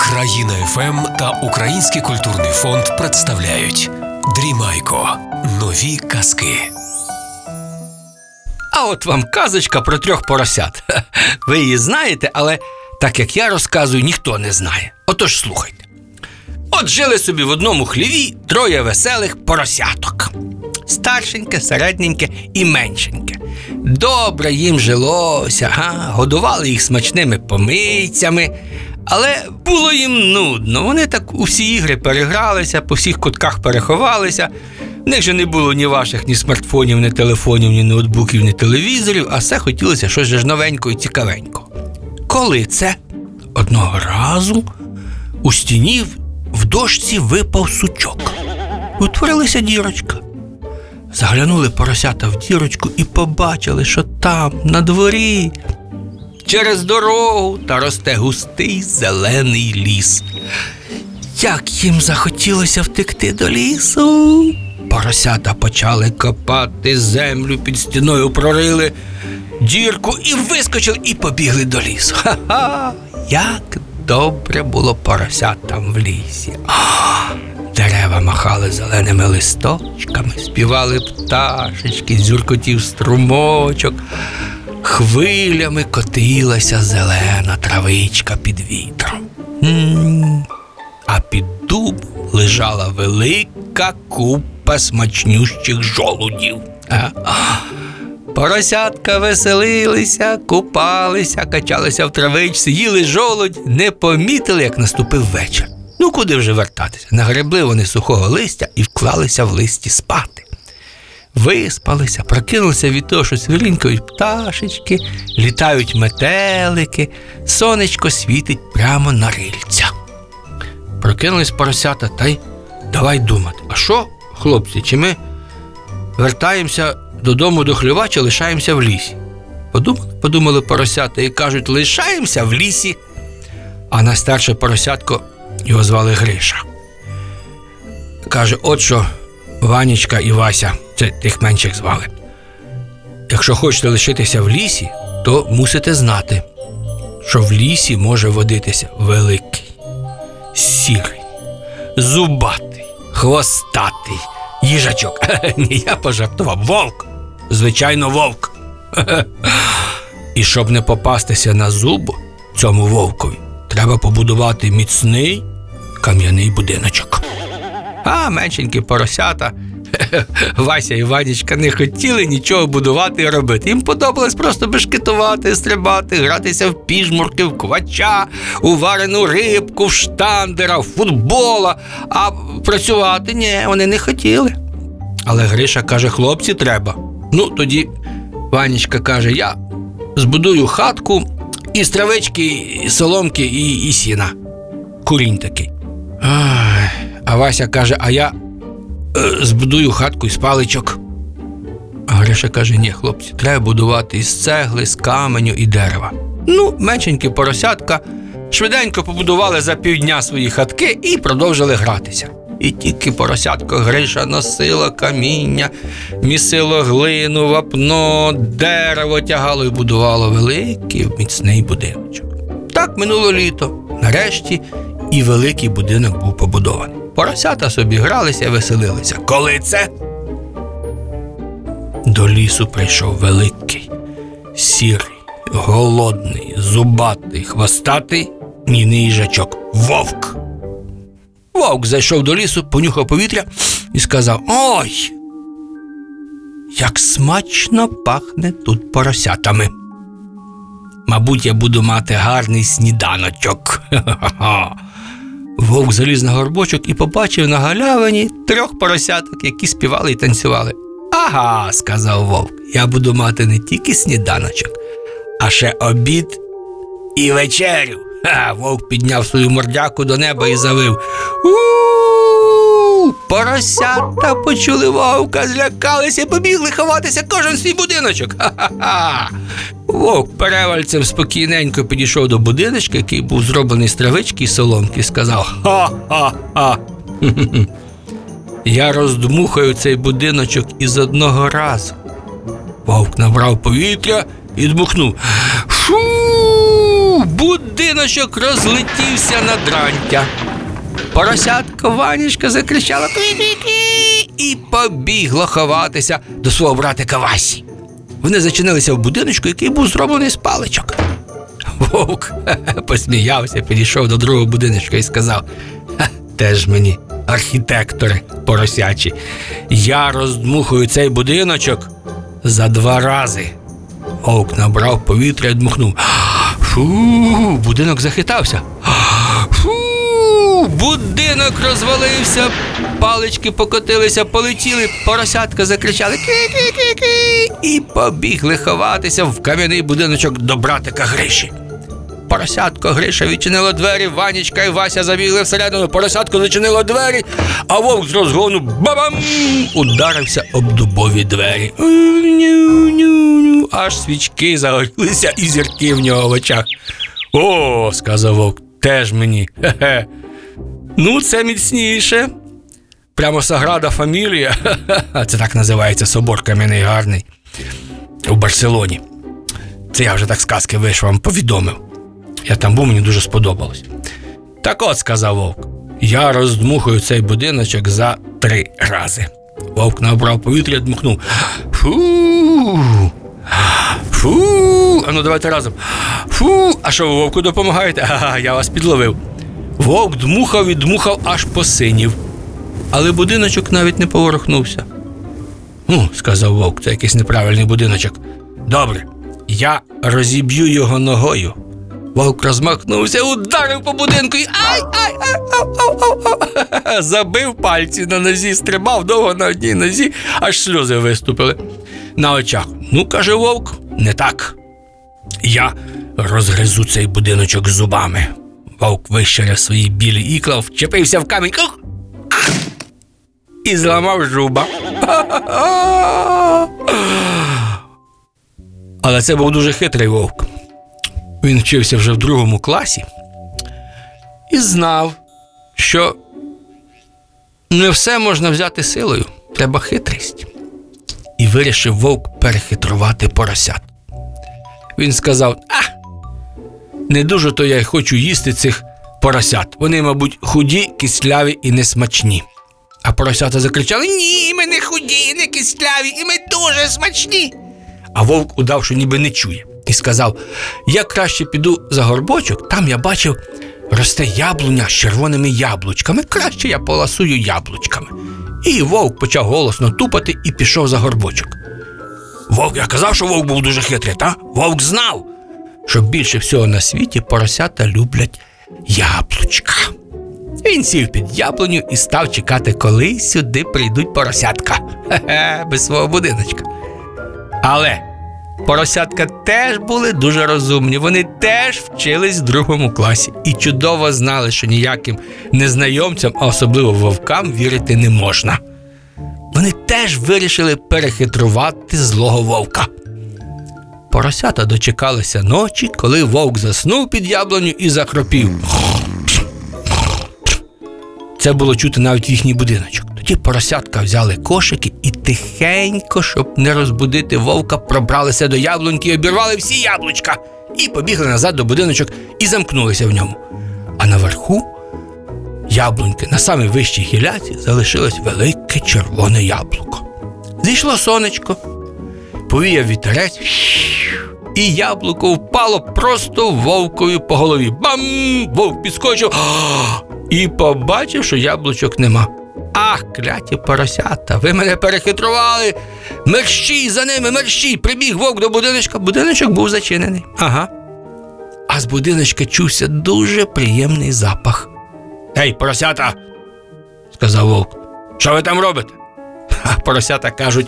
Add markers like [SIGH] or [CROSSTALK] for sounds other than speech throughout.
Країна ФМ та Український культурний фонд представляють Дрімайко. Нові казки. А от вам казочка про трьох поросят. Ви її знаєте, але так як я розказую, ніхто не знає. Отож слухайте. От жили собі в одному хліві троє веселих поросяток. Старшеньке, середненьке і меншеньке. Добре їм жилося, га? годували їх смачними помийцями, але було їм нудно. Вони так у всі ігри перегралися, по всіх кутках переховалися. В них же не було ні ваших, ні смартфонів, ні телефонів, ні ноутбуків, ні телевізорів, а все хотілося щось ж і цікавенького. Коли це? Одного разу у стіні в дошці випав сучок. Утворилася дірочка. Заглянули поросята в дірочку і побачили, що там, на дворі, через дорогу та росте густий зелений ліс. Як їм захотілося втекти до лісу. Поросята почали копати землю під стіною, прорили дірку і вискочили, і побігли до лісу. Ха-ха! Як добре було поросятам в лісі. Дерева махали зеленими листочками, співали пташечки, дзюркотів струмочок. Хвилями котилася зелена травичка під вітром. А під дубом лежала велика купа смачнющих жолудів. А, Поросятка веселилися, купалися, качалися в травичці, їли жолудь, не помітили, як наступив вечір. Ну куди вже вертатися? Нагребли вони сухого листя і вклалися в листі спати. Виспалися, прокинулися від того, що свірінькають пташечки, літають метелики, сонечко світить прямо на рильця. Прокинулись поросята та й давай думати. А що, хлопці, чи ми вертаємося додому до хліва чи лишаємося в лісі? Подумали, подумали поросята і кажуть, лишаємося в лісі. А найстарше поросятко його звали Гриша. Каже, от що Ванічка і Вася, це тих менших звали. Якщо хочете лишитися в лісі, то мусите знати, що в лісі може водитися великий, сірий, зубатий, хвостатий їжачок. [LAUGHS] Ні, я пожартував. Вовк. Звичайно, вовк. [LAUGHS] І щоб не попастися на зуб цьому вовкові, треба побудувати міцний кам'яний будиночок. А меншенькі поросята. [LAUGHS] Вася і Ванечка не хотіли нічого будувати і робити. Їм подобалось просто бешкетувати, стрибати, гратися в піжмурки, в квача, у варену рибку, в штандера, в футбола. А працювати ні, вони не хотіли. Але Гриша каже: хлопці, треба. Ну, тоді Ванечка каже: я збудую хатку із травички, і соломки і, і сіна. Курінь такий. А Вася каже: а я е, збудую хатку із паличок. А Гриша каже: ні, хлопці, треба будувати із цегли, з каменю і дерева. Ну, меншенькі поросятка швиденько побудували за півдня свої хатки і продовжили гратися. І тільки поросятко Гриша носило каміння, місило глину, вапно, дерево тягало і будувало великий міцний будиночок. Так минуло літо. Нарешті і великий будинок був побудований. Поросята собі гралися веселилися. Коли це? До лісу прийшов великий, сірий, голодний, зубатий, хвостатий, ніний їжачок. Вовк. Вовк зайшов до лісу, понюхав повітря і сказав: Ой! Як смачно пахне тут поросятами. Мабуть, я буду мати гарний сніданочок. [LAUGHS] Ха-ха-ха. Вовк заліз на горбочок і побачив на галявині трьох поросяток, які співали і танцювали. Ага, сказав вовк, я буду мати не тільки сніданочок, а ще обід і вечерю. Ха, вовк підняв свою мордяку до неба і завив. У поросята почули вовка, злякалися побігли ховатися кожен свій будиночок. Ха-ха-ха. Вовк перевальцем спокійненько підійшов до будиночка, який був зроблений з травички і соломки, і сказав: Ха-ха-ха. [LAUGHS] Я роздмухаю цей будиночок із одного разу. Вовк набрав повітря і дмухнув. Шу! Будиночок розлетівся на дрантя. Поросятко Ванічка закричала і побігло ховатися до свого братика Васі. Вони зачинилися в будиночку, який був зроблений з паличок. Вовк [LAUGHS] посміявся, підійшов до другого будиночка і сказав: теж мені, архітектори поросячі, я роздмухую цей будиночок за два рази. Вовк набрав повітря і дмухнув. Фу, будинок захитався. Фу, будинок розвалився, палички покотилися, полетіли, поросятка закричали ки-ки-ки-ки і побігли ховатися в кам'яний будиночок до братика Гриші. Поросятко Гриша відчинило двері, Ванічка і Вася забігли всередину, поросятко зачинило двері, а вовк з розгону бабам ударився об дубові двері. Аж свічки загорілися і зірки в нього в очах. О, сказав вовк, теж мені. Хе-хе. Ну, це міцніше. Прямо Саграда Фамілія. [LAUGHS] Це так називається собор кам'яний гарний у Барселоні. Це я вже так сказки вийшов, вам повідомив. Я там був, мені дуже сподобалось. Так от, сказав вовк, я роздмухую цей будиночок за три рази. Вовк набрав повітря дмухнув. Фу. Фу. А ну давайте разом. Фу. А що ви вовку допомагаєте? [LAUGHS] Ага, я вас підловив. Вовк дмухав і дмухав аж посинів. Але будиночок навіть не поворухнувся. Ну, сказав вовк, це якийсь неправильний будиночок. Добре, я розіб'ю його ногою. Вовк розмахнувся, ударив по будинку і ай, ай, ай, ау, ау, ау, ау. Забив пальці на нозі, стрибав довго на одній нозі, аж сльози виступили на очах. Ну, каже вовк, не так. Я розгризу цей будиночок зубами. Вовк вищеряв свої білі ікла, вчепився в камінь ух, і зламав жуба. Але це був дуже хитрий вовк. Він вчився вже в другому класі і знав, що не все можна взяти силою, треба хитрість. І вирішив вовк перехитрувати поросят. Він сказав: А, не дуже то я й хочу їсти цих поросят. Вони, мабуть, худі, кисляві і несмачні. А поросята закричали: Ні, ми не худі, не кисляві, і ми дуже смачні. А вовк удав, що ніби не чує, і сказав: Я краще піду за горбочок, там я бачив, росте яблуня з червоними яблучками. Краще я поласую яблучками. І вовк почав голосно тупати і пішов за горбочок. Вовк, я казав, що вовк був дуже хитрий, та? Вовк знав, що більше всього на світі поросята люблять яблучка. Він сів під яблуню і став чекати, коли сюди прийдуть поросятка. Хе-хе, без свого будиночка. Але поросятка теж були дуже розумні. Вони теж вчились в другому класі і чудово знали, що ніяким незнайомцям, а особливо вовкам, вірити не можна. Вони теж вирішили перехитрувати злого вовка. Поросята дочекалися ночі, коли вовк заснув під яблуню і захропів. Це було чути навіть в їхній будиночок. Тоді поросятка взяли кошики і тихенько, щоб не розбудити вовка, пробралися до яблуньки, обірвали всі яблучка і побігли назад до будиночок і замкнулися в ньому. А наверху яблуньки на самій вищій гіляці залишилось велике червоне яблуко. Зійшло сонечко, повіяв вітерець, і яблуко впало просто вовкові по голові. Бам! Вовк підскочив! І побачив, що яблучок нема. Ах, кляті поросята, ви мене перехитрували. Мерщій за ними, мерщій. Прибіг вовк до будиночка. Будиночок був зачинений. Ага. А з будиночка чувся дуже приємний запах. Ей, поросята, сказав вовк. Що ви там робите? А поросята кажуть: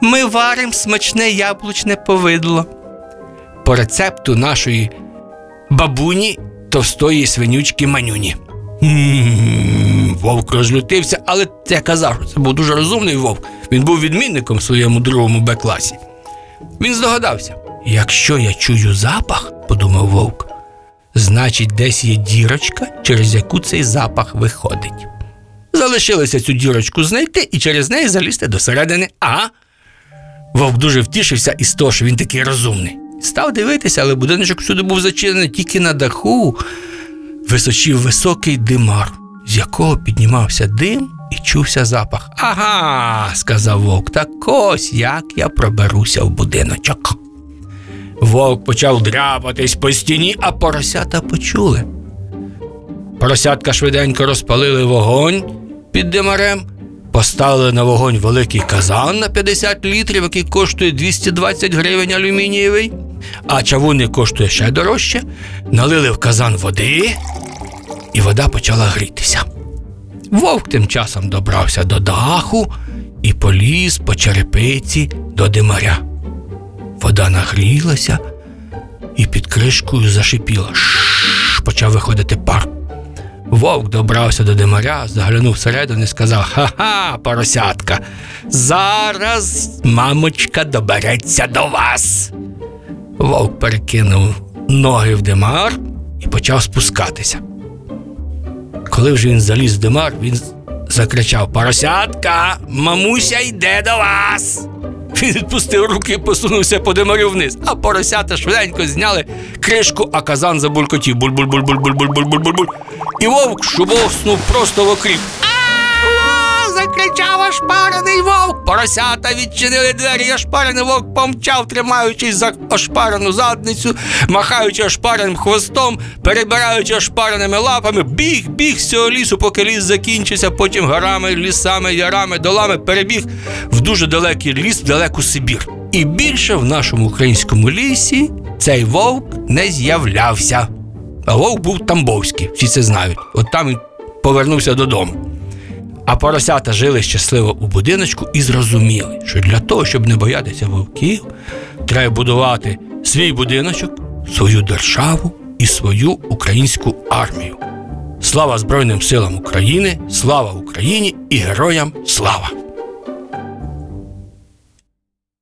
ми варимо смачне яблучне повидло. По рецепту нашої бабуні товстої свинючки манюні. Вовк розлютився, але я казав, що це був дуже розумний вовк. Він був відмінником в своєму другому Б-класі. Він здогадався: якщо я чую запах, подумав вовк, значить, десь є дірочка, через яку цей запах виходить. Залишилося цю дірочку знайти і через неї залізти до середини. Ага. Вовк дуже втішився із того, що він такий розумний. Став дивитися, але будиночок всюди був зачинений тільки на даху. Височив високий димар, з якого піднімався дим і чувся запах. Ага, сказав вовк, так ось як я проберуся в будиночок. Вовк почав дряпатись по стіні, а поросята почули. Поросятка швиденько розпалили вогонь під димарем, поставили на вогонь великий казан на 50 літрів, який коштує 220 гривень алюмінієвий, а чавунник коштує ще дорожче. Налили в казан води, і вода почала грітися. Вовк тим часом добрався до даху і поліз по черепиці до димаря. Вода нагрілася і під кришкою зашипіла. Шш, почав виходити пар. Вовк добрався до димаря, заглянув всередину і сказав: Ха-ха, поросятка, зараз мамочка добереться до вас. Вовк перекинув ноги в димар і почав спускатися. Коли вже він заліз в димар, він закричав: Поросятка, мамуся йде до вас. Він відпустив руки і посунувся по димарю вниз, а поросята швиденько зняли кришку, а казан забулькотів буль-буль-буль-буль-буль-буль-буль-буль. І вовк шубовснув просто в окріп. Закричав ошпарений вовк. Поросята відчинили двері, і ошпарений вовк помчав, тримаючись за ошпарену задницю, махаючи ошпареним хвостом, перебираючи ошпареними лапами, біг, біг з цього лісу, поки ліс закінчився, потім горами, лісами, ярами, долами перебіг в дуже далекий ліс, в далеку Сибір. І більше в нашому українському лісі цей вовк не з'являвся. А вовк був Тамбовський, всі це знають. От там він повернувся додому. А поросята жили щасливо у будиночку і зрозуміли, що для того, щоб не боятися вовків, треба будувати свій будиночок, свою державу і свою українську армію. Слава Збройним силам України, слава Україні і героям слава!